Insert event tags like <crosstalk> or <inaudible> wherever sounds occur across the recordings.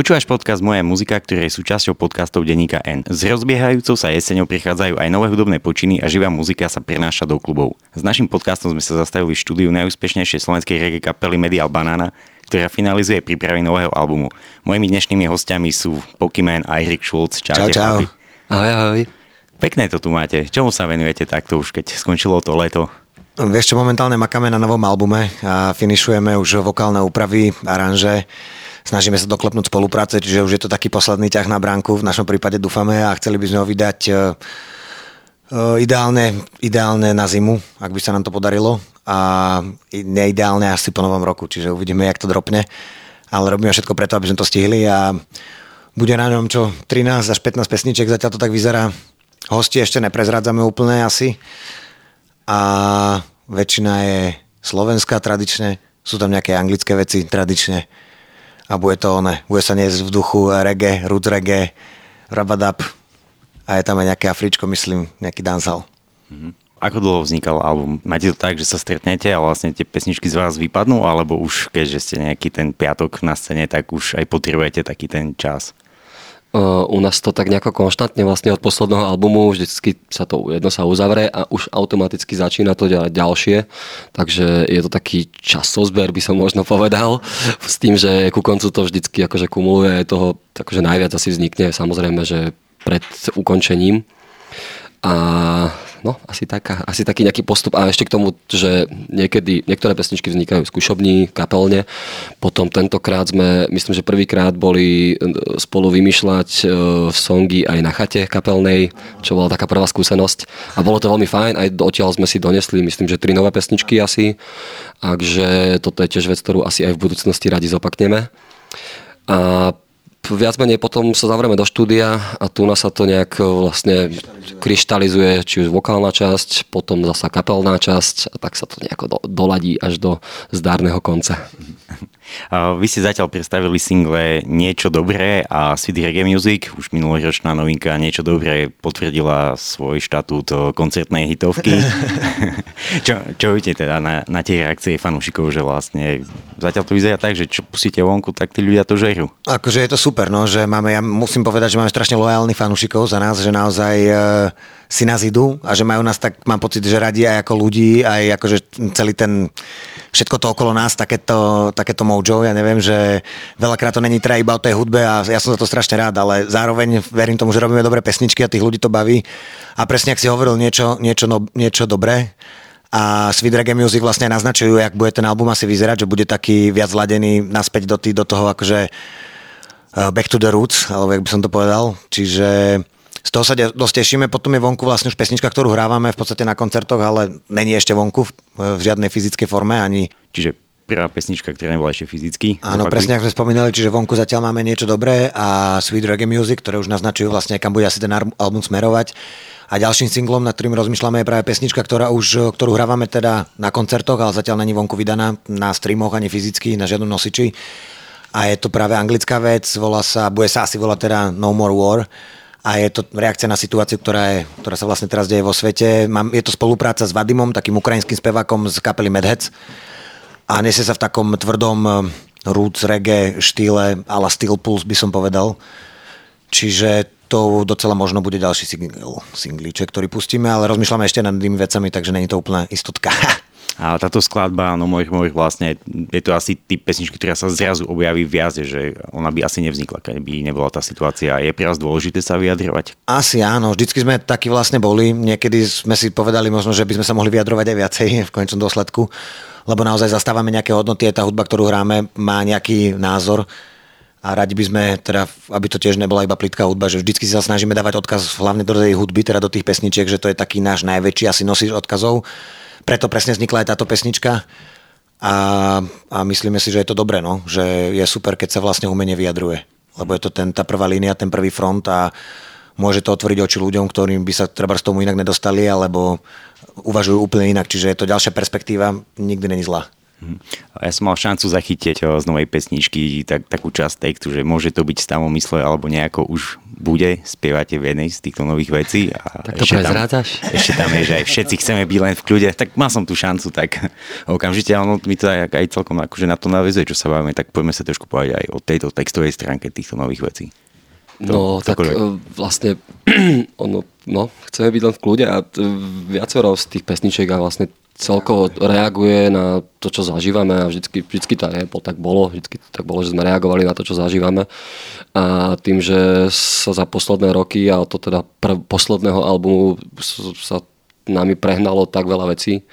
Počúvaš podcast Moja muzika, ktorý je súčasťou podcastov Deníka N. S rozbiehajúcou sa jeseňou prichádzajú aj nové hudobné počiny a živá muzika sa prenáša do klubov. S našim podcastom sme sa zastavili v štúdiu najúspešnejšej slovenskej reggae kapely Medial Banana, ktorá finalizuje prípravy nového albumu. Mojimi dnešnými hostiami sú Pokyman a Erik Schulz. Čau, čau. Ahoj, ahoj. Pekné to tu máte. Čomu sa venujete takto už, keď skončilo to leto? Vieš čo, momentálne makáme na novom albume a finišujeme už vokálne úpravy, aranže snažíme sa doklepnúť spolupráce, čiže už je to taký posledný ťah na bránku, v našom prípade dúfame a chceli by sme ho vydať e, e, ideálne, ideálne na zimu, ak by sa nám to podarilo. A neideálne asi po novom roku, čiže uvidíme, jak to dropne, ale robíme všetko preto, aby sme to stihli a bude na ňom čo 13 až 15 pesniček, zatiaľ to tak vyzerá. Hosti ešte neprezrádzame úplne asi. A väčšina je slovenská tradične, sú tam nejaké anglické veci tradične a bude to one, bude sa niesť v duchu reggae, root reggae, rabadab a je tam aj nejaké afričko, myslím, nejaký dancehall. Mm-hmm. Ako dlho vznikal album? Máte to tak, že sa stretnete a vlastne tie pesničky z vás vypadnú, alebo už keďže ste nejaký ten piatok na scéne, tak už aj potrebujete taký ten čas? U nás to tak nejako konštantne vlastne od posledného albumu vždycky sa to jedno sa uzavre a už automaticky začína to ďalej ďalšie. Takže je to taký časozber, by som možno povedal, s tým, že ku koncu to vždycky akože kumuluje toho, akože najviac asi vznikne samozrejme, že pred ukončením. A no, asi, taká, asi taký nejaký postup. A ešte k tomu, že niekedy, niektoré pesničky vznikajú v skúšobní, kapelne. Potom tentokrát sme, myslím, že prvýkrát boli spolu vymýšľať e, songy aj na chate kapelnej, čo bola taká prvá skúsenosť. A bolo to veľmi fajn, aj odtiaľ sme si donesli, myslím, že tri nové pesničky asi. Takže toto je tiež vec, ktorú asi aj v budúcnosti radi zopakneme. A viac menej potom sa zavrieme do štúdia a tu nás sa to nejak e, vlastne kryštalizuje, či už vokálna časť, potom zasa kapelná časť a tak sa to nejako do, doladí až do zdárneho konca. <laughs> Vy ste zatiaľ predstavili single Niečo dobré a CD Reggae Music, už minuloročná novinka Niečo dobré potvrdila svoj štatút e, koncertnej hitovky. <laughs> <laughs> čo, čo vidíte teda na, na tie reakcie fanúšikov, že vlastne zatiaľ to vyzerá tak, že čo pustíte vonku, tak tí ľudia to žerú. Akože je to super, no, že máme, ja musím povedať, že máme strašne lojálnych fanúšikov za nás, že naozaj e, si nás idú a že majú nás tak, mám pocit, že radi aj ako ľudí, aj akože celý ten všetko to okolo nás, takéto, takéto mojo, ja neviem, že veľakrát to není teda iba o tej hudbe a ja som za to strašne rád, ale zároveň verím tomu, že robíme dobré pesničky a tých ľudí to baví. A presne ak si hovoril niečo, niečo, no, niečo dobré, a Sweet Reggae Music vlastne naznačujú, jak bude ten album asi vyzerať, že bude taký viac zladený naspäť do, tý, do toho akože back to the roots, alebo jak by som to povedal. Čiže z toho sa dosť tešíme, potom je vonku vlastne už pesnička, ktorú hrávame v podstate na koncertoch, ale není ešte vonku v, v žiadnej fyzickej forme ani... Čiže prvá pesnička, ktorá nebola ešte fyzicky. Áno, presne ako sme spomínali, čiže vonku zatiaľ máme niečo dobré a Sweet Reggae Music, ktoré už naznačujú vlastne, kam bude asi ten album smerovať. A ďalším singlom, nad ktorým rozmýšľame, je práve pesnička, ktorá už, ktorú hrávame teda na koncertoch, ale zatiaľ není vonku vydaná na streamoch ani fyzicky, na žiadnom nosiči. A je to práve anglická vec, volá sa, bude sa asi volať teda No More War a je to reakcia na situáciu, ktorá, je, ktorá sa vlastne teraz deje vo svete. Mám, je to spolupráca s Vadimom, takým ukrajinským spevákom z kapely Medhec a nesie sa v takom tvrdom eh, roots reggae štýle ala Steel Pulse by som povedal. Čiže to docela možno bude ďalší single, singlíček, ktorý pustíme, ale rozmýšľame ešte nad tými vecami, takže není to úplná istotka. <laughs> A táto skladba, no mojich, mojich vlastne, je to asi typ pesničky, ktorá sa zrazu objaví v jazde, že ona by asi nevznikla, keby nebola tá situácia. Je pre vás dôležité sa vyjadrovať? Asi áno, vždycky sme takí vlastne boli. Niekedy sme si povedali možno, že by sme sa mohli vyjadrovať aj viacej <laughs> v konečnom dôsledku, lebo naozaj zastávame nejaké hodnoty, tá hudba, ktorú hráme, má nejaký názor a radi by sme, teda, aby to tiež nebola iba plitká hudba, že vždycky sa snažíme dávať odkaz hlavne do tej hudby, teda do tých pesničiek, že to je taký náš najväčší asi nosič odkazov preto presne vznikla aj táto pesnička a, a myslíme si, že je to dobré, no? že je super, keď sa vlastne umenie vyjadruje. Lebo je to ten, tá prvá línia, ten prvý front a môže to otvoriť oči ľuďom, ktorým by sa treba z tomu inak nedostali, alebo uvažujú úplne inak. Čiže je to ďalšia perspektíva, nikdy není zlá. Ja som mal šancu zachytiť z novej pesničky tak, takú časť textu, že môže to byť stavom mysle, alebo nejako už bude, spievate v jednej z týchto nových vecí. A <laughs> tak to ešte tam, <laughs> ešte tam je, že aj všetci chceme byť len v kľude, tak mal som tú šancu, tak <laughs> okamžite, ono mi to aj, aj celkom akože na to navezuje, čo sa bavíme, tak poďme sa trošku povedať aj o tejto textovej stránke týchto nových vecí. To, no, tak uh, vlastne <clears throat> ono, no, chceme byť len v kľude a viacero z tých pesničiek a vlastne celkovo reaguje na to, čo zažívame a vždycky, vždycky to je, tak bolo, vždycky to tak bolo, že sme reagovali na to, čo zažívame. A tým, že sa za posledné roky a to teda prv, posledného albumu sa nami prehnalo tak veľa vecí,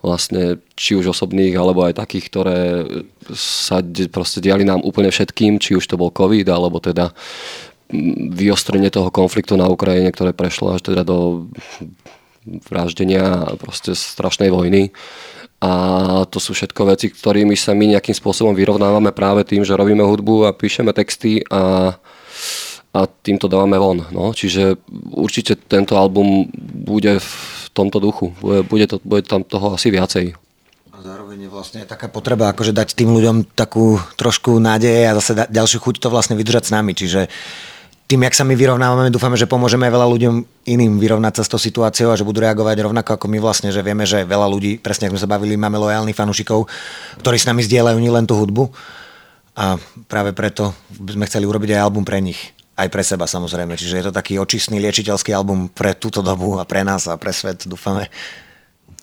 vlastne či už osobných, alebo aj takých, ktoré sa proste diali nám úplne všetkým, či už to bol COVID, alebo teda vyostrenie toho konfliktu na Ukrajine, ktoré prešlo až teda do vraždenia proste strašnej vojny. A to sú všetko veci, ktorými sa my nejakým spôsobom vyrovnávame práve tým, že robíme hudbu a píšeme texty a, a tým to dávame von. No? Čiže určite tento album bude v tomto duchu. Bude, bude, to, bude tam toho asi viacej. A zároveň je vlastne taká potreba akože dať tým ľuďom takú trošku nádeje a zase da, ďalšiu chuť to vlastne vydržať s nami. Čiže tým, jak sa my vyrovnávame, dúfame, že pomôžeme veľa ľuďom iným vyrovnať sa s tou situáciou a že budú reagovať rovnako ako my vlastne, že vieme, že veľa ľudí, presne ako sme sa bavili, máme lojálnych fanúšikov, ktorí s nami zdieľajú nielen tú hudbu a práve preto sme chceli urobiť aj album pre nich. Aj pre seba samozrejme. Čiže je to taký očistný liečiteľský album pre túto dobu a pre nás a pre svet, dúfame.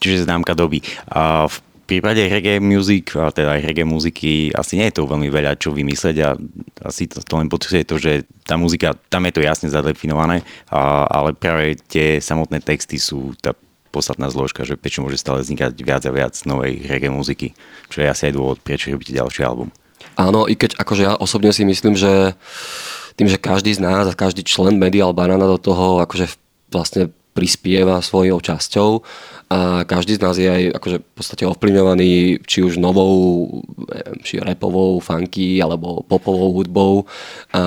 Čiže známka doby. A v prípade reggae music, a teda reggae muziky, asi nie je to veľmi veľa čo vymysleť a asi to, to len potvrdzuje to, že tá muzika, tam je to jasne zadefinované, a, ale práve tie samotné texty sú tá podstatná zložka, že prečo môže stále vznikať viac a viac novej reggae muziky, čo je asi aj dôvod, prečo robíte ďalší album. Áno, i keď akože ja osobne si myslím, že tým, že každý z nás a každý člen Medial Banana do toho akože vlastne prispieva svojou časťou a každý z nás je aj akože v podstate ovplyvňovaný či už novou, či repovou, funky alebo popovou hudbou a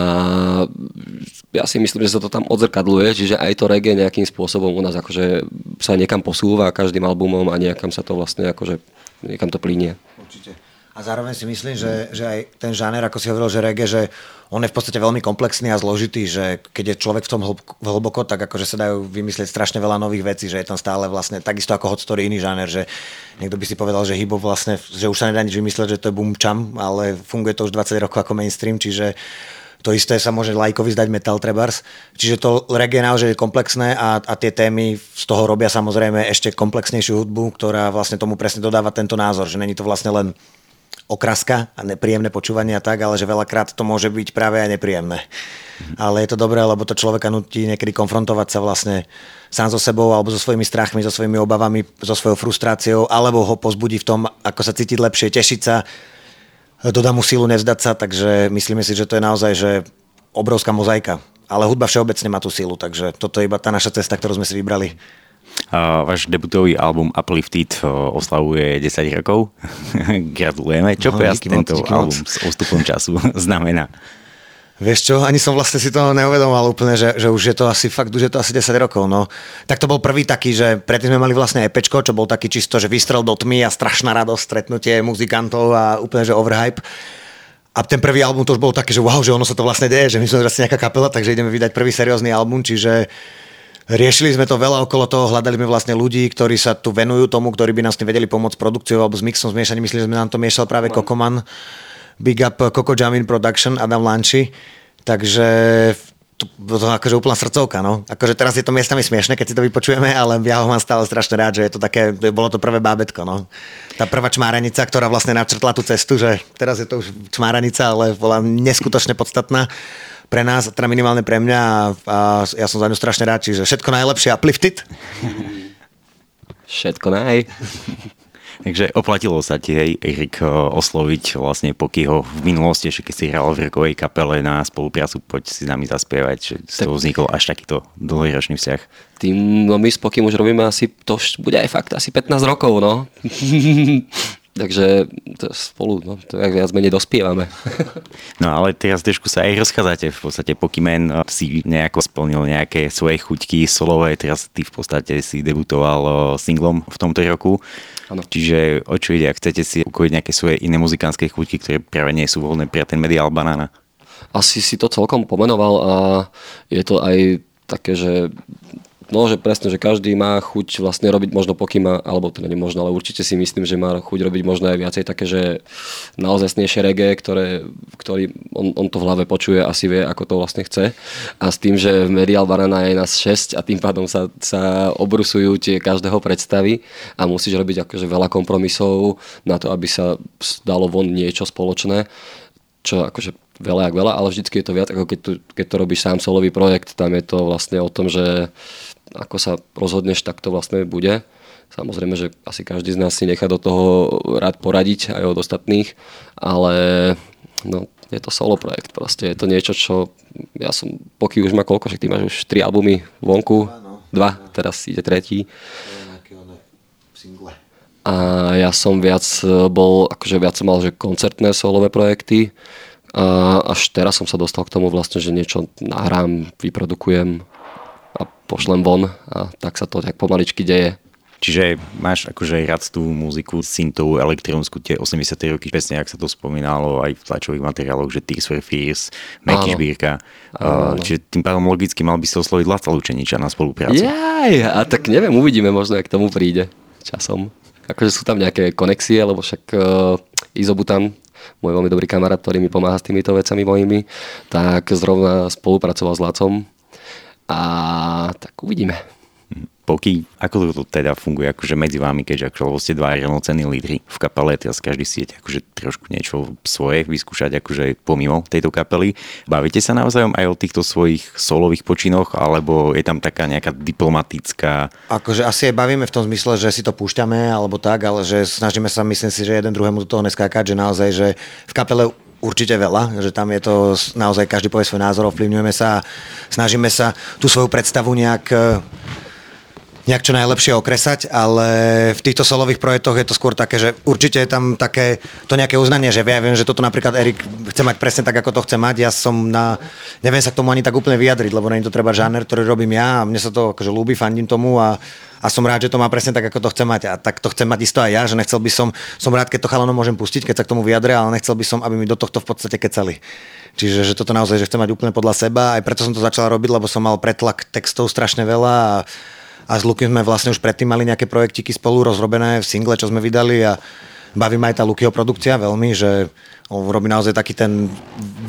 ja si myslím, že sa to tam odzrkadluje, čiže aj to reggae nejakým spôsobom u nás akože sa niekam posúva každým albumom a niekam sa to vlastne akože niekam to plinie. Určite. A zároveň si myslím, že, že aj ten žáner, ako si hovoril, že reggae, že on je v podstate veľmi komplexný a zložitý, že keď je človek v tom hlboko, tak akože sa dajú vymyslieť strašne veľa nových vecí, že je tam stále vlastne takisto ako hot story iný žáner, že niekto by si povedal, že hip vlastne, že už sa nedá nič vymyslieť, že to je boom cham, ale funguje to už 20 rokov ako mainstream, čiže to isté sa môže lajkovi zdať metal trebars. Čiže to reggae naozaj je komplexné a, a tie témy z toho robia samozrejme ešte komplexnejšiu hudbu, ktorá vlastne tomu presne dodáva tento názor, že není to vlastne len okraska a nepríjemné počúvanie a tak, ale že veľakrát to môže byť práve aj nepríjemné. Ale je to dobré, lebo to človeka nutí niekedy konfrontovať sa vlastne sám so sebou alebo so svojimi strachmi, so svojimi obavami, so svojou frustráciou, alebo ho pozbudí v tom, ako sa cítiť lepšie, tešiť sa, dodá mu silu nevzdať sa, takže myslíme si, že to je naozaj že obrovská mozaika. Ale hudba všeobecne má tú silu, takže toto je iba tá naša cesta, ktorú sme si vybrali. Váš debutový album Uplifted uh, oslavuje 10 rokov. <laughs> Gratulujeme. Čo no, tento album moc. s ústupom času <laughs> znamená? Vieš čo, ani som vlastne si to neuvedomoval úplne, že, že už je to asi fakt, už je to asi 10 rokov. No. Tak to bol prvý taký, že predtým sme mali vlastne EPčko, čo bol taký čisto, že vystrel do tmy a strašná radosť, stretnutie muzikantov a úplne, že overhype. A ten prvý album to už bol taký, že wow, že ono sa to vlastne deje, že my sme vlastne nejaká kapela, takže ideme vydať prvý seriózny album, čiže Riešili sme to veľa okolo toho, hľadali sme vlastne ľudí, ktorí sa tu venujú tomu, ktorí by nás vedeli pomôcť produkciou alebo s mixom, zmiešaním. Myslím, že sme nám to miešal práve Kokoman. Big up Coco Jamin Production, Adam Lanči. Takže to, to akože úplná srdcovka, no. Akože teraz je to miestami smiešne, keď si to vypočujeme, ale ja ho mám stále strašne rád, že je to také, bolo to prvé bábetko, no. Tá prvá čmáranica, ktorá vlastne načrtla tú cestu, že teraz je to už čmáranica, ale bola neskutočne podstatná pre nás, teda minimálne pre mňa a, a ja som za ňu strašne rád, čiže všetko najlepšie uplifted. Všetko naj. Takže oplatilo sa ti, hej, Erik, osloviť vlastne Pokyho v minulosti, ešte keď si hral v rokovej kapele na spoluprácu, poď si s nami zaspievať, že z toho vznikol až takýto dlhoročný vzťah. Tým, no my s Pokym už robíme asi, to už bude aj fakt, asi 15 rokov, no. <laughs> Takže to spolu, no, to jak viac menej dospievame. <laughs> No ale teraz trošku sa aj rozchádzate. V podstate Pokyman si nejako splnil nejaké svoje chuťky solové, teraz ty v podstate si debutoval singlom v tomto roku. Ano. Čiže o čo ide, ak chcete si ukojiť nejaké svoje iné muzikánske chuťky, ktoré práve nie sú voľné pre ten mediál banána? Asi si to celkom pomenoval a je to aj také, že No, že presne, že každý má chuť vlastne robiť možno pokýma, alebo teda nemožno, ale určite si myslím, že má chuť robiť možno aj viacej také, že naozaj snejšie reggae, ktoré, ktorý on, on, to v hlave počuje, asi vie, ako to vlastne chce. A s tým, že v Medial Banana je nás 6 a tým pádom sa, sa obrusujú tie každého predstavy a musíš robiť akože veľa kompromisov na to, aby sa dalo von niečo spoločné, čo akože veľa, jak veľa, ale vždycky je to viac, ako keď, tu, keď to robíš sám solový projekt, tam je to vlastne o tom, že ako sa rozhodneš, tak to vlastne bude. Samozrejme, že asi každý z nás si nechá do toho rád poradiť aj od ostatných, ale no, je to solo projekt proste. Je to niečo, čo ja som, poky už má koľko, že ty máš už tri albumy vonku, dva, teraz ide tretí. A ja som viac bol, akože viac som mal, že koncertné solové projekty, a až teraz som sa dostal k tomu vlastne, že niečo nahrám, vyprodukujem a pošlem von a tak sa to tak pomaličky deje. Čiže máš akože rád tú muziku syntovú, elektrónsku, tie 80. roky, presne ak sa to spomínalo aj v tlačových materiáloch, že Tears for Fears, Meky Šbírka. Uh, čiže tým pádom logicky mal by sa osloviť Laca Lučeniča na spoluprácu. Jaj, a tak neviem, uvidíme možno, ak tomu príde časom. Akože sú tam nejaké konexie, lebo však uh, Izobutan, môj veľmi dobrý kamarát, ktorý mi pomáha s týmito vecami mojimi, tak zrovna spolupracoval s Lacom a tak uvidíme. Poky, ako to teda funguje akože medzi vami, keďže ako ste dva rovnocenní lídry v kapele, teraz každý si akože trošku niečo svoje vyskúšať akože pomimo tejto kapely. Bavíte sa navzájom aj o týchto svojich solových počinoch, alebo je tam taká nejaká diplomatická... Akože asi aj bavíme v tom zmysle, že si to púšťame, alebo tak, ale že snažíme sa, myslím si, že jeden druhému do toho neskákať, že naozaj, že v kapele určite veľa, že tam je to naozaj každý povie svoj názor, ovplyvňujeme sa, snažíme sa tú svoju predstavu nejak nejak čo najlepšie okresať, ale v týchto solových projektoch je to skôr také, že určite je tam také to nejaké uznanie, že ja viem, že toto napríklad Erik chce mať presne tak, ako to chce mať. Ja som na, neviem sa k tomu ani tak úplne vyjadriť, lebo nie to treba žáner, ktorý robím ja a mne sa to akože ľúbi, fandím tomu a, a som rád, že to má presne tak, ako to chce mať. A tak to chcem mať isto aj ja, že nechcel by som, som rád, keď to chalanom môžem pustiť, keď sa k tomu vyjadria, ale nechcel by som, aby mi do tohto v podstate kecali. Čiže že toto naozaj, že chcem mať úplne podľa seba, aj preto som to začal robiť, lebo som mal pretlak textov strašne veľa a a s Luky sme vlastne už predtým mali nejaké projektiky spolu rozrobené v single, čo sme vydali a baví ma aj tá Lukyho produkcia veľmi, že on robí naozaj taký ten,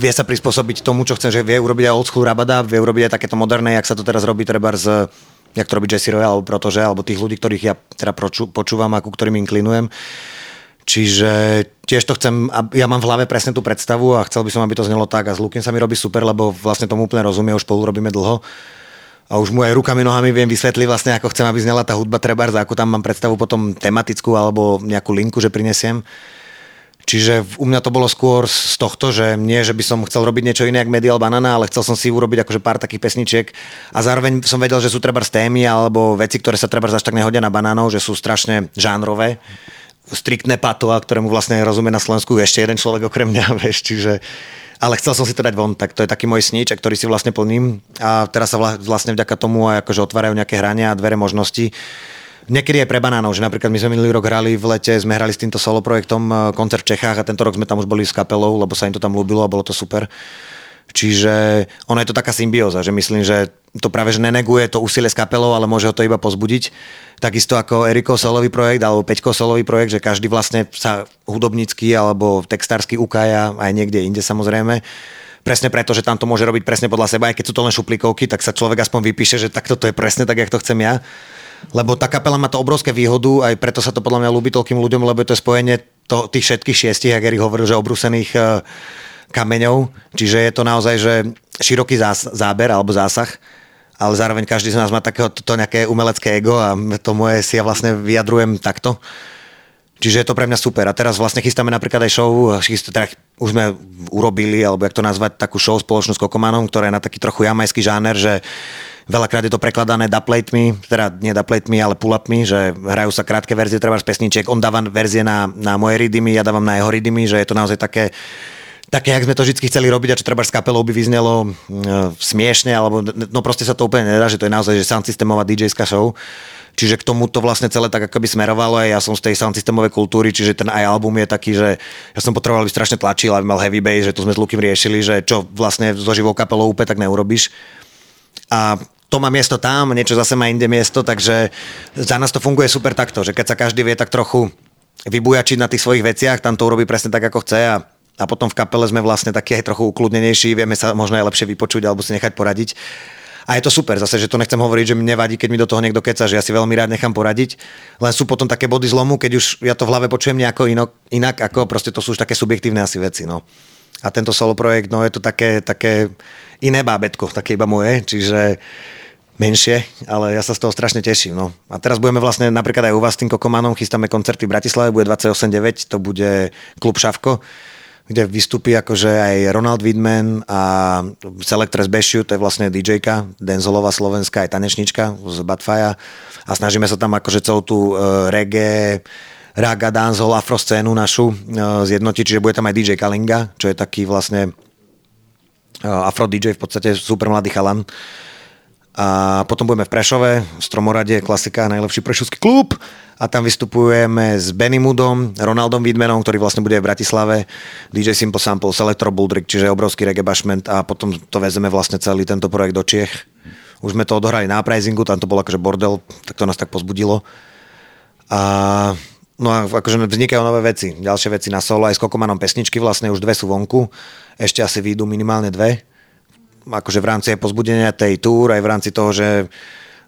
vie sa prispôsobiť tomu, čo chce, že vie urobiť aj old school rabada, vie urobiť aj takéto moderné, jak sa to teraz robí treba z jak to robí Jesse Royal alebo Protože, alebo tých ľudí, ktorých ja teda počúvam a ku ktorým inklinujem. Čiže tiež to chcem, ja mám v hlave presne tú predstavu a chcel by som, aby to znelo tak a s Lukin sa mi robí super, lebo vlastne tomu úplne rozumie, už spolu robíme dlho a už mu aj rukami, nohami viem vysvetliť vlastne, ako chcem, aby znela tá hudba. Treba, ako tam mám predstavu potom tematickú alebo nejakú linku, že prinesiem. Čiže u mňa to bolo skôr z tohto, že nie, že by som chcel robiť niečo iné ako Medial Banana, ale chcel som si urobiť akože pár takých pesničiek. A zároveň som vedel, že sú treba z témy alebo veci, ktoré sa treba až tak nehodia na banánov, že sú strašne žánrové. Striktné pato, ktorému vlastne rozumie na Slovensku ešte jeden človek okrem mňa, <laughs> vieš, čiže ale chcel som si to dať von, tak to je taký môj sníč, ktorý si vlastne plním a teraz sa vlastne vďaka tomu aj akože otvárajú nejaké hrania a dvere možnosti. Niekedy aj pre banánov, že napríklad my sme minulý rok hrali v lete, sme hrali s týmto solo projektom e, koncert v Čechách a tento rok sme tam už boli s kapelou, lebo sa im to tam ľúbilo a bolo to super. Čiže ono je to taká symbióza, že myslím, že to práve že neneguje to úsilie s kapelou, ale môže ho to iba pozbudiť takisto ako Eriko solový projekt alebo Peťko solový projekt, že každý vlastne sa hudobnícky alebo textársky ukája aj niekde inde samozrejme presne preto, že tam to môže robiť presne podľa seba, aj keď sú to len šuplikovky, tak sa človek aspoň vypíše, že takto to je presne tak, jak to chcem ja. Lebo tá kapela má to obrovské výhodu, aj preto sa to podľa mňa ľúbi toľkým ľuďom, lebo je to spojenie to, tých všetkých šiestich, ako Erik hovoril, že obrusených uh, kameňov. Čiže je to naozaj, že široký zás, záber alebo zásah ale zároveň každý z nás má takého to nejaké umelecké ego a to moje si ja vlastne vyjadrujem takto. Čiže je to pre mňa super. A teraz vlastne chystáme napríklad aj show, teda už sme urobili, alebo jak to nazvať, takú show spoločnosť s Kokomanom, ktorá je na taký trochu jamajský žáner, že Veľakrát je to prekladané dubplatemi, teda nie dubplatemi, ale pull-upmi, že hrajú sa krátke verzie treba z pesničiek, on dáva verzie na, na moje rydymy, ja dávam na jeho rydymy, že je to naozaj také také, jak sme to vždy chceli robiť a čo treba s kapelou by vyznelo e, smiešne, alebo no proste sa to úplne nedá, že to je naozaj že sound systémová DJ-ská show. Čiže k tomu to vlastne celé tak akoby smerovalo aj ja som z tej sound systémovej kultúry, čiže ten aj album je taký, že ja som potreboval, aby strašne tlačil, aby mal heavy bass, že to sme s Lukim riešili, že čo vlastne so živou kapelou úplne tak neurobiš. A to má miesto tam, niečo zase má inde miesto, takže za nás to funguje super takto, že keď sa každý vie tak trochu vybujačiť na tých svojich veciach, tam to urobí presne tak, ako chce a a potom v kapele sme vlastne takí aj trochu ukludnenejší, vieme sa možno aj lepšie vypočuť alebo si nechať poradiť. A je to super, zase, že to nechcem hovoriť, že mi nevadí, keď mi do toho niekto keca, že ja si veľmi rád nechám poradiť. Len sú potom také body zlomu, keď už ja to v hlave počujem nejako inak, inak ako proste to sú už také subjektívne asi veci. No. A tento solo projekt, no je to také, také iné bábetko, také iba moje, čiže menšie, ale ja sa z toho strašne teším. No. A teraz budeme vlastne napríklad aj u vás s tým Kokomanom, chystáme koncerty v Bratislave, bude 28.9, to bude klub Šavko kde vystupí akože aj Ronald Widman a Selectress Beshu, to je vlastne DJ-ka, Denzolová slovenská, aj tanečnička z Badfaja a snažíme sa tam akože celú tú uh, reggae, raga, dancehall, afro scénu našu uh, zjednotiť, čiže bude tam aj DJ Kalinga, čo je taký vlastne uh, afro DJ, v podstate super mladý chalan. A potom budeme v Prešove, v Stromorade, klasika, najlepší prešovský klub a tam vystupujeme s Benny Moodom, Ronaldom Widmanom, ktorý vlastne bude v Bratislave, DJ Simple Sample, Selectro Buldrick, čiže obrovský reggae bashment a potom to vezeme vlastne celý tento projekt do Čiech. Už sme to odohrali na Prizingu, tam to bol akože bordel, tak to nás tak pozbudilo. A No a akože vznikajú nové veci, ďalšie veci na solo, aj s Kokomanom pesničky, vlastne už dve sú vonku, ešte asi výjdu minimálne dve, akože v rámci aj pozbudenia tej túr, aj v rámci toho, že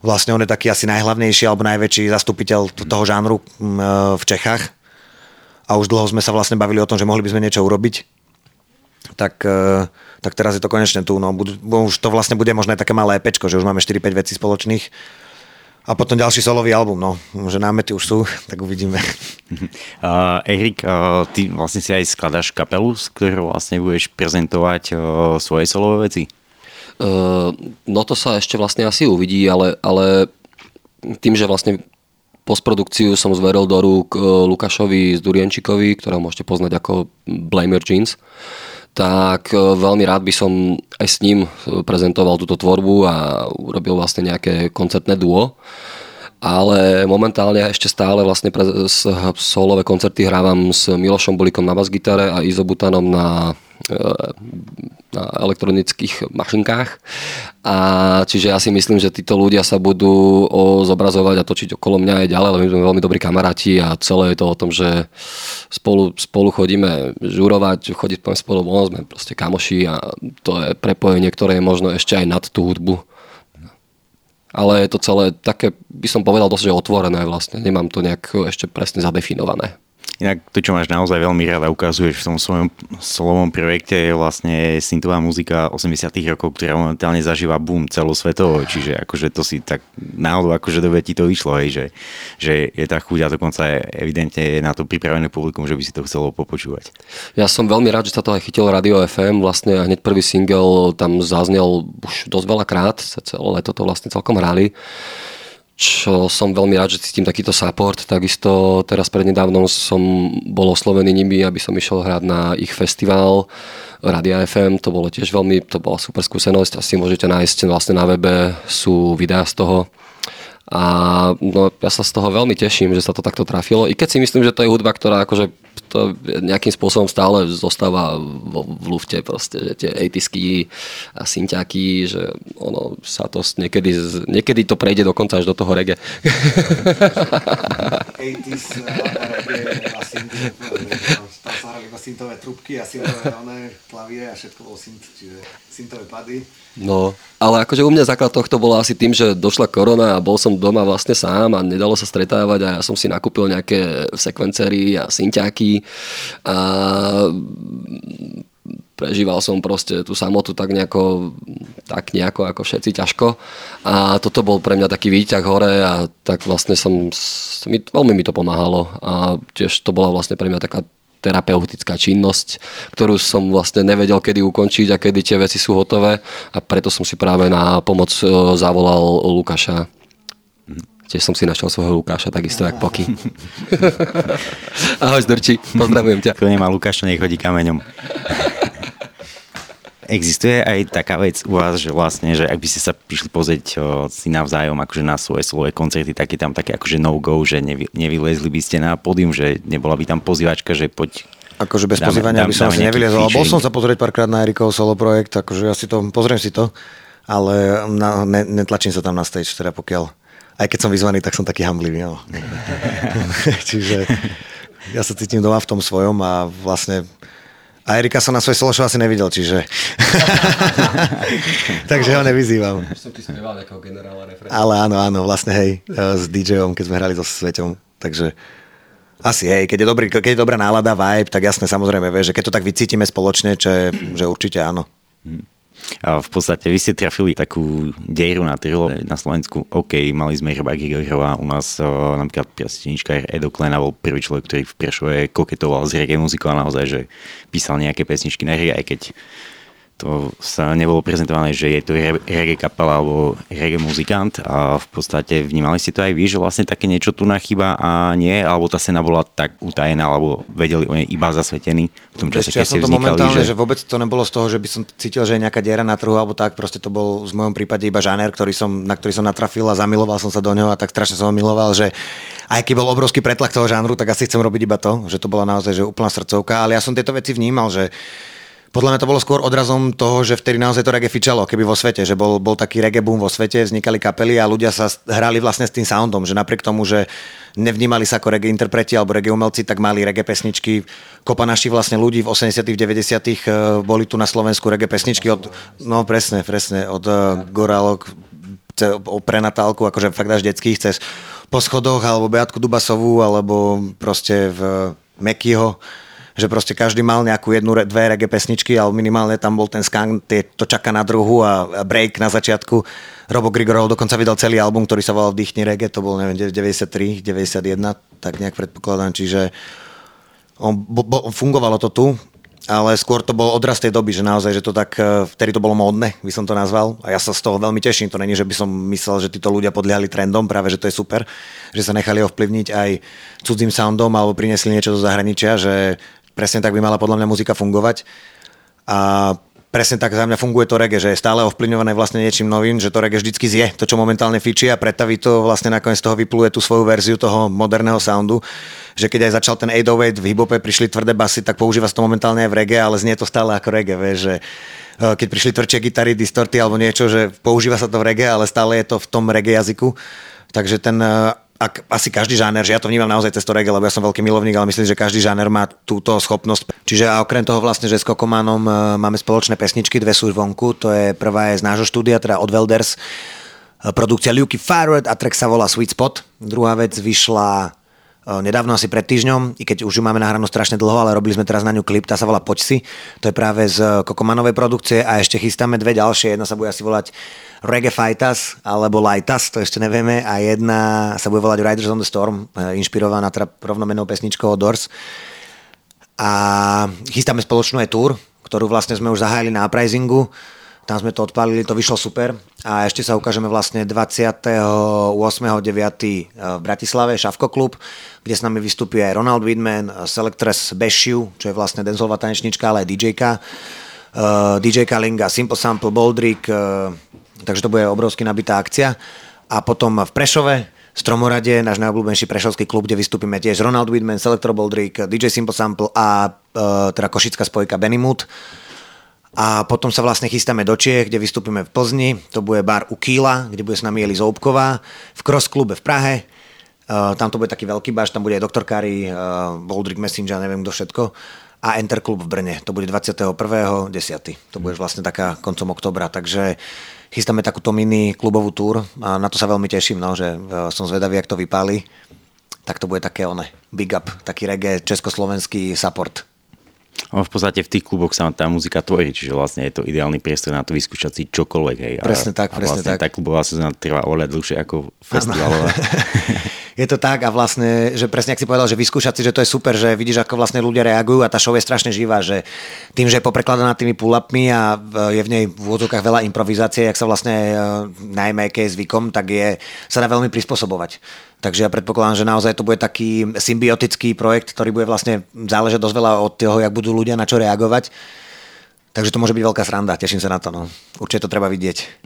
vlastne on je taký asi najhlavnejší alebo najväčší zastupiteľ toho žánru mm, e, v Čechách. A už dlho sme sa vlastne bavili o tom, že mohli by sme niečo urobiť. Tak, e, tak teraz je to konečne tu. No. Už to vlastne bude možno aj také malé pečko, že už máme 4-5 vecí spoločných. A potom ďalší solový album, no. Že námety už sú, <laughs> tak uvidíme. <laughs> Uh, Erik, uh, ty vlastne si aj skladaš kapelu, s ktorou vlastne budeš prezentovať uh, svoje solové veci? Ehm, no to sa ešte vlastne asi uvidí, ale, ale tým, že vlastne postprodukciu som zveril do rúk e, Lukášovi z Durienčikovi, ktorého môžete poznať ako Blamer Jeans, tak e, veľmi rád by som aj s ním prezentoval túto tvorbu a urobil vlastne nejaké koncertné duo. Ale momentálne ešte stále vlastne pre solové koncerty hrávam s Milošom Bolikom na basgitare a Izobutanom na na elektronických mašinkách. A čiže ja si myslím, že títo ľudia sa budú zobrazovať a točiť okolo mňa aj ďalej, lebo my sme veľmi dobrí kamaráti a celé je to o tom, že spolu, spolu chodíme žurovať, chodiť spolu von, sme proste kamoši a to je prepojenie, ktoré je možno ešte aj nad tú hudbu. Ale je to celé také, by som povedal, dosť otvorené vlastne. Nemám to nejak ešte presne zadefinované. Inak to, čo máš naozaj veľmi rada ukazuješ v tom svojom solovom projekte je vlastne syntová muzika 80 rokov, ktorá momentálne zažíva boom celosvetovo, čiže akože to si tak náhodou akože dobe ti to vyšlo, hej, že, že je tá chuť a dokonca je evidentne na to pripravené publikum, že by si to chcelo popočúvať. Ja som veľmi rád, že sa to aj chytilo Radio FM, vlastne hneď prvý single tam zaznel už dosť veľa krát, celé leto to vlastne celkom hrali čo som veľmi rád, že cítim takýto support. Takisto teraz prednedávnom som bol oslovený nimi, aby som išiel hrať na ich festival Radia FM. To bolo tiež veľmi, to bola super skúsenosť. Asi môžete nájsť vlastne na webe, sú videá z toho. A no, ja sa z toho veľmi teším, že sa to takto trafilo. I keď si myslím, že to je hudba, ktorá akože to nejakým spôsobom stále zostáva v, v lufte proste, že tie 80 a synťaky, že ono sa to niekedy, niekedy to prejde dokonca až do toho reggae. 80s reggae a sa hrali iba syntové trubky a syntové <laughs> klavíre a všetko bolo synt, čiže syntové pady. No, ale akože u mňa základ tohto bolo asi tým, že došla korona a bol som doma vlastne sám a nedalo sa stretávať a ja som si nakúpil nejaké sekvencery a synťáky a prežíval som proste tú samotu tak nejako, tak nejako ako všetci ťažko a toto bol pre mňa taký výťah hore a tak vlastne som, mi, veľmi mi to pomáhalo a tiež to bola vlastne pre mňa taká terapeutická činnosť, ktorú som vlastne nevedel, kedy ukončiť a kedy tie veci sú hotové a preto som si práve na pomoc e, zavolal Lukáša. Tiež som si našiel svojho Lukáša, takisto jak Poky. <laughs> Ahoj Zdrči, pozdravujem ťa. Kto nemá Lukáša, nech chodí kameňom. Existuje aj taká vec u vás, že vlastne, že ak by ste sa prišli pozrieť o, si navzájom akože na svoje slové koncerty, tak je tam také akože no-go, že nevy, nevylezli by ste na pódium, že nebola by tam pozývačka, že poď Akože bez dáme, pozývania dáme, by som asi nevyliezol. Bol som sa pozrieť párkrát na Erikov solo projekt, akože ja si to, pozriem si to, ale na, ne, netlačím sa tam na stage, teda pokiaľ, aj keď som vyzvaný, tak som taký hamblivý. No. <laughs> <laughs> Čiže ja sa cítim doma v tom svojom a vlastne a Erika som na svoj solo asi nevidel, čiže... <laughs> Takže ho nevyzývam. Som ti spieval nejakého generála Ale áno, áno, vlastne hej, e, s DJom, keď sme hrali so Sveťom. Takže asi hej, keď je, dobrý, keď je dobrá nálada, vibe, tak jasne samozrejme, vieš, že keď to tak vycítime spoločne, že, že určite áno. Hmm. V podstate vy ste trafili takú dieru na trhu na Slovensku. OK, mali sme Hrba Grigorova, u nás o, napríklad piastenička Edo Klena bol prvý človek, ktorý v Prešove koketoval s reggae muzikou a naozaj, že písal nejaké pesničky na reggae, aj keď to sa nebolo prezentované, že je to reggae kapela alebo reggae muzikant a v podstate vnímali ste to aj vy, že vlastne také niečo tu na chyba a nie, alebo tá scéna bola tak utajená, alebo vedeli o nej iba zasvetení v tom čase, keď ja som to momentálne, že... že vôbec to nebolo z toho, že by som cítil, že je nejaká diera na trhu alebo tak, proste to bol v mojom prípade iba žáner, ktorý som, na ktorý som natrafil a zamiloval som sa do neho a tak strašne som ho miloval, že aj keď bol obrovský pretlak toho žánru, tak asi chcem robiť iba to, že to bola naozaj že úplná srdcovka, ale ja som tieto veci vnímal, že podľa mňa to bolo skôr odrazom toho, že vtedy naozaj to reggae fičalo, keby vo svete, že bol, bol taký reggae boom vo svete, vznikali kapely a ľudia sa hrali vlastne s tým soundom, že napriek tomu, že nevnímali sa ako reggae interpreti alebo reggae umelci, tak mali reggae pesničky. Kopa našich vlastne ľudí v 80 90 eh, boli tu na Slovensku reggae pesničky od, no presne, presne, od uh, Gorálok o prenatálku, akože fakt až detských, cez po schodoch, alebo Beatku Dubasovú, alebo proste v Mekyho že proste každý mal nejakú jednu, dve reggae pesničky, ale minimálne tam bol ten skank, tie, to čaká na druhu a break na začiatku. Robo Grigorov dokonca vydal celý album, ktorý sa volal Dýchni reggae, to bol neviem, 93, 91, tak nejak predpokladám, čiže on, bo, bo, fungovalo to tu, ale skôr to bol odraz tej doby, že naozaj, že to tak, e, vtedy to bolo módne, by som to nazval. A ja sa z toho veľmi teším. To není, že by som myslel, že títo ľudia podliehali trendom, práve že to je super, že sa nechali ovplyvniť aj cudzím soundom alebo priniesli niečo zo zahraničia, že presne tak by mala podľa mňa muzika fungovať. A presne tak za mňa funguje to reggae, že je stále ovplyvňované vlastne niečím novým, že to reggae vždycky zje to, čo momentálne fičí a pretaví to vlastne nakoniec toho vypluje tú svoju verziu toho moderného soundu, že keď aj začal ten 808 v hip prišli tvrdé basy, tak používa sa to momentálne aj v reggae, ale znie to stále ako reggae, vieš, že e, keď prišli tvrdšie gitary, distorty alebo niečo, že používa sa to v reggae, ale stále je to v tom reggae jazyku. Takže ten e, ak, asi každý žáner, že ja to vnímam naozaj cez to lebo ja som veľký milovník, ale myslím, že každý žáner má túto schopnosť. Čiže a okrem toho vlastne, že s Kokomanom e, máme spoločné pesničky, dve sú vonku, to je prvá je z nášho štúdia, teda od Velders, e, produkcia Luky Farrod a track sa volá Sweet Spot. Druhá vec vyšla nedávno asi pred týždňom, i keď už ju máme nahranú strašne dlho, ale robili sme teraz na ňu klip, tá sa volá Poď. To je práve z Kokomanovej produkcie a ešte chystáme dve ďalšie. Jedna sa bude asi volať Reggae Fighters alebo Lightas, to ešte nevieme, a jedna sa bude volať Riders on the Storm, eh, inšpirovaná teda rovnomenou pesničkou Doors. A chystáme spoločnú aj tour, ktorú vlastne sme už zahájili na uprisingu. Tam sme to odpálili, to vyšlo super. A ešte sa ukážeme vlastne 28.9. v Bratislave, Šavko klub, kde s nami vystupí aj Ronald Widman, Selectress Beshiu, čo je vlastne dancehallová tanečnička, ale aj DJka. Uh, eh, DJ Kalinga, Simple Sample, Boldrick, uh, takže to bude obrovsky nabitá akcia. A potom v Prešove, Stromorade, náš najobľúbenejší prešovský klub, kde vystúpime tiež Ronald Widman, Selector Boldrick, DJ Simple Sample a e, teda košická spojka Benny Mood. A potom sa vlastne chystáme do Čiech, kde vystúpime v Plzni, to bude bar u Kýla, kde bude s nami Eli Zoubková, v Cross klube v Prahe, uh, tam to bude taký veľký baš, tam bude aj Dr. Kari, uh, Boldrick Messenger, neviem kto všetko a Enter Club v Brne, to bude 21.10. To bude vlastne taká koncom oktobra, takže chystáme takúto mini klubovú túr a na to sa veľmi teším, no, že e, som zvedavý, jak to vypáli. Tak to bude také one, big up, taký reggae, československý support. V podstate v tých kluboch sa tá muzika tvorí, čiže vlastne je to ideálny priestor na to vyskúšať si čokoľvek. Hej. Presne tak, a presne vlastne tak. tá klubová sezóna trvá oveľa dlhšie ako festivalová. <laughs> je to tak a vlastne, že presne ak si povedal, že vyskúšať si, že to je super, že vidíš, ako vlastne ľudia reagujú a tá show je strašne živá, že tým, že je poprekladaná tými pull-upmi a je v nej v úvodzovkách veľa improvizácie, jak sa vlastne e, najmä keď zvykom, tak je, sa dá veľmi prispôsobovať. Takže ja predpokladám, že naozaj to bude taký symbiotický projekt, ktorý bude vlastne záležať dosť veľa od toho, jak budú ľudia na čo reagovať. Takže to môže byť veľká sranda, teším sa na to. No. Určite to treba vidieť.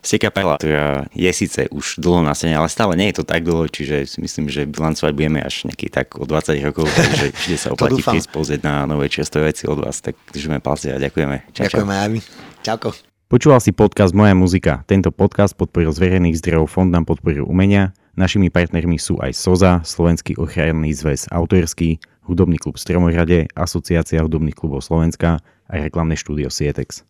Ste kapela, ktorá je síce už dlho na scéne, ale stále nie je to tak dlho, čiže si myslím, že bilancovať budeme až nejaký tak o 20 rokov, <laughs> takže vždy sa oplatí prísť pozrieť na nové čerstvé veci od vás, tak držíme palce a ďakujeme. Čau, ďakujeme aj my. Čauko. Počúval si podcast Moja muzika. Tento podcast podporil z verejných zdrojov Fond na podporu umenia. Našimi partnermi sú aj SOZA, Slovenský ochranný zväz autorský, Hudobný klub Stromohrade, Asociácia hudobných klubov Slovenska a reklamné štúdio Sietex.